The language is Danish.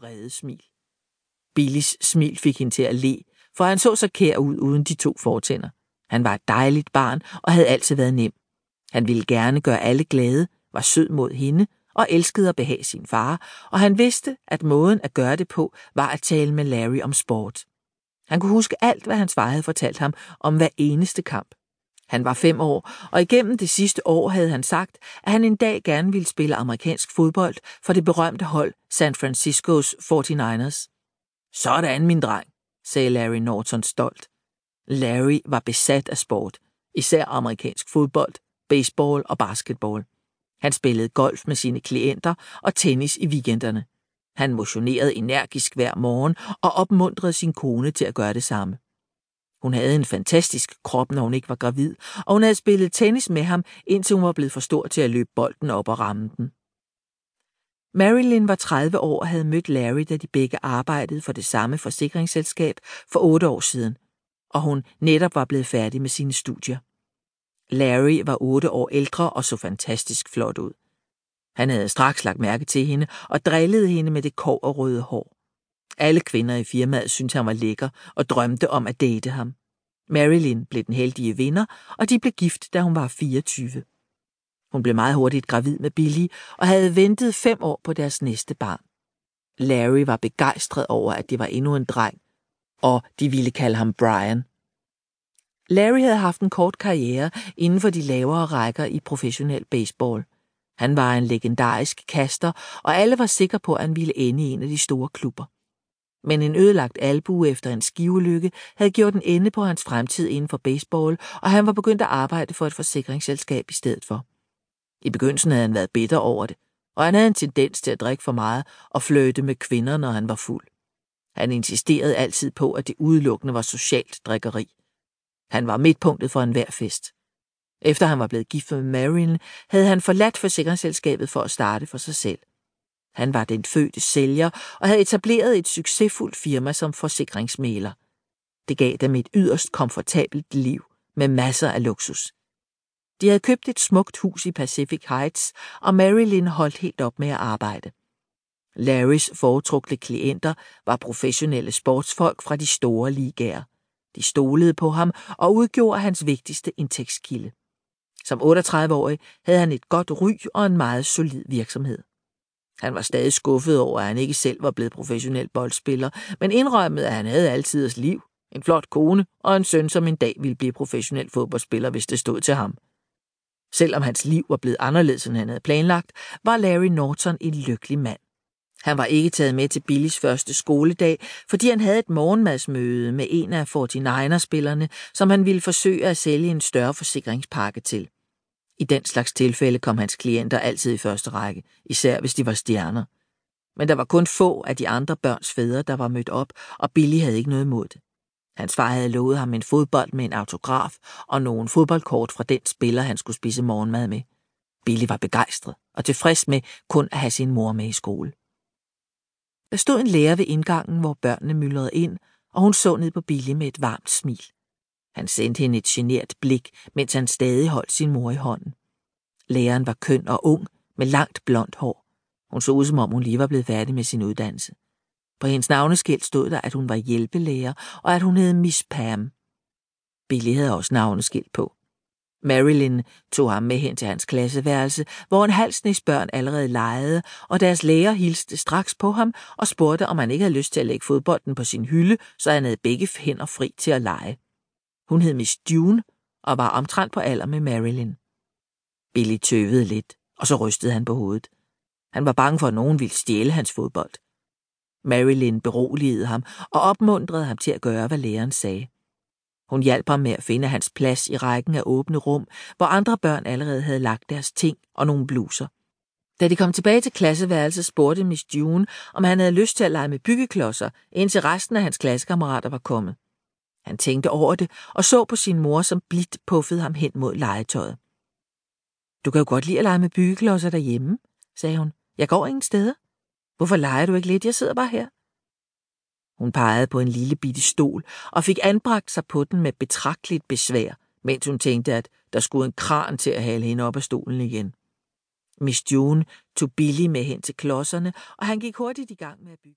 brede smil. Billys smil fik hende til at le, for han så så kær ud uden de to fortænder. Han var et dejligt barn og havde altid været nem. Han ville gerne gøre alle glade, var sød mod hende og elskede at behage sin far, og han vidste, at måden at gøre det på var at tale med Larry om sport. Han kunne huske alt, hvad hans far havde fortalt ham om hver eneste kamp. Han var fem år, og igennem det sidste år havde han sagt, at han en dag gerne ville spille amerikansk fodbold for det berømte hold San Franciscos 49ers. Sådan, min dreng, sagde Larry Norton stolt. Larry var besat af sport, især amerikansk fodbold, baseball og basketball. Han spillede golf med sine klienter og tennis i weekenderne. Han motionerede energisk hver morgen og opmuntrede sin kone til at gøre det samme. Hun havde en fantastisk krop, når hun ikke var gravid, og hun havde spillet tennis med ham, indtil hun var blevet for stor til at løbe bolden op og ramme den. Marilyn var 30 år og havde mødt Larry, da de begge arbejdede for det samme forsikringsselskab for otte år siden, og hun netop var blevet færdig med sine studier. Larry var otte år ældre og så fantastisk flot ud. Han havde straks lagt mærke til hende og drillede hende med det kov og røde hår. Alle kvinder i firmaet syntes, han var lækker og drømte om at date ham. Marilyn blev den heldige vinder, og de blev gift, da hun var 24. Hun blev meget hurtigt gravid med Billy og havde ventet fem år på deres næste barn. Larry var begejstret over, at det var endnu en dreng, og de ville kalde ham Brian. Larry havde haft en kort karriere inden for de lavere rækker i professionel baseball. Han var en legendarisk kaster, og alle var sikre på, at han ville ende i en af de store klubber. Men en ødelagt albue efter en skivulykke havde gjort en ende på hans fremtid inden for baseball, og han var begyndt at arbejde for et forsikringsselskab i stedet for. I begyndelsen havde han været bitter over det, og han havde en tendens til at drikke for meget og fløjte med kvinder, når han var fuld. Han insisterede altid på, at det udelukkende var socialt drikkeri. Han var midtpunktet for enhver fest. Efter han var blevet gift med Marilyn, havde han forladt forsikringsselskabet for at starte for sig selv. Han var den fødte sælger og havde etableret et succesfuldt firma som forsikringsmægler. Det gav dem et yderst komfortabelt liv med masser af luksus. De havde købt et smukt hus i Pacific Heights, og Marilyn holdt helt op med at arbejde. Larrys foretrukne klienter var professionelle sportsfolk fra de store ligaer. De stolede på ham og udgjorde hans vigtigste indtægtskilde. Som 38-årig havde han et godt ry og en meget solid virksomhed. Han var stadig skuffet over, at han ikke selv var blevet professionel boldspiller, men indrømmede, at han havde altid liv, en flot kone og en søn, som en dag ville blive professionel fodboldspiller, hvis det stod til ham. Selvom hans liv var blevet anderledes, end han havde planlagt, var Larry Norton en lykkelig mand. Han var ikke taget med til Billys første skoledag, fordi han havde et morgenmadsmøde med en af 49er-spillerne, som han ville forsøge at sælge en større forsikringspakke til. I den slags tilfælde kom hans klienter altid i første række, især hvis de var stjerner. Men der var kun få af de andre børns fædre, der var mødt op, og Billy havde ikke noget imod det. Hans far havde lovet ham en fodbold med en autograf og nogle fodboldkort fra den spiller, han skulle spise morgenmad med. Billy var begejstret og tilfreds med kun at have sin mor med i skole. Der stod en lærer ved indgangen, hvor børnene myldrede ind, og hun så ned på Billy med et varmt smil. Han sendte hende et genert blik, mens han stadig holdt sin mor i hånden. Læreren var køn og ung, med langt blondt hår. Hun så ud, som om hun lige var blevet færdig med sin uddannelse. På hendes navneskilt stod der, at hun var hjælpelærer, og at hun hed Miss Pam. Billy havde også navneskilt på. Marilyn tog ham med hen til hans klasseværelse, hvor en halv børn allerede legede, og deres lærer hilste straks på ham og spurgte, om han ikke havde lyst til at lægge fodbolden på sin hylde, så han havde begge hænder fri til at lege. Hun hed Miss June og var omtrent på alder med Marilyn. Billy tøvede lidt, og så rystede han på hovedet. Han var bange for, at nogen ville stjæle hans fodbold. Marilyn beroligede ham og opmuntrede ham til at gøre, hvad læreren sagde. Hun hjalp ham med at finde hans plads i rækken af åbne rum, hvor andre børn allerede havde lagt deres ting og nogle bluser. Da de kom tilbage til klasseværelset, spurgte Miss June, om han havde lyst til at lege med byggeklodser, indtil resten af hans klassekammerater var kommet. Han tænkte over det og så på sin mor, som blidt puffede ham hen mod legetøjet. Du kan jo godt lide at lege med byggeklodser derhjemme, sagde hun. Jeg går ingen steder. Hvorfor leger du ikke lidt? Jeg sidder bare her. Hun pegede på en lille bitte stol og fik anbragt sig på den med betragteligt besvær, mens hun tænkte, at der skulle en kran til at hale hende op af stolen igen. Miss June tog Billy med hen til klodserne, og han gik hurtigt i gang med at bygge.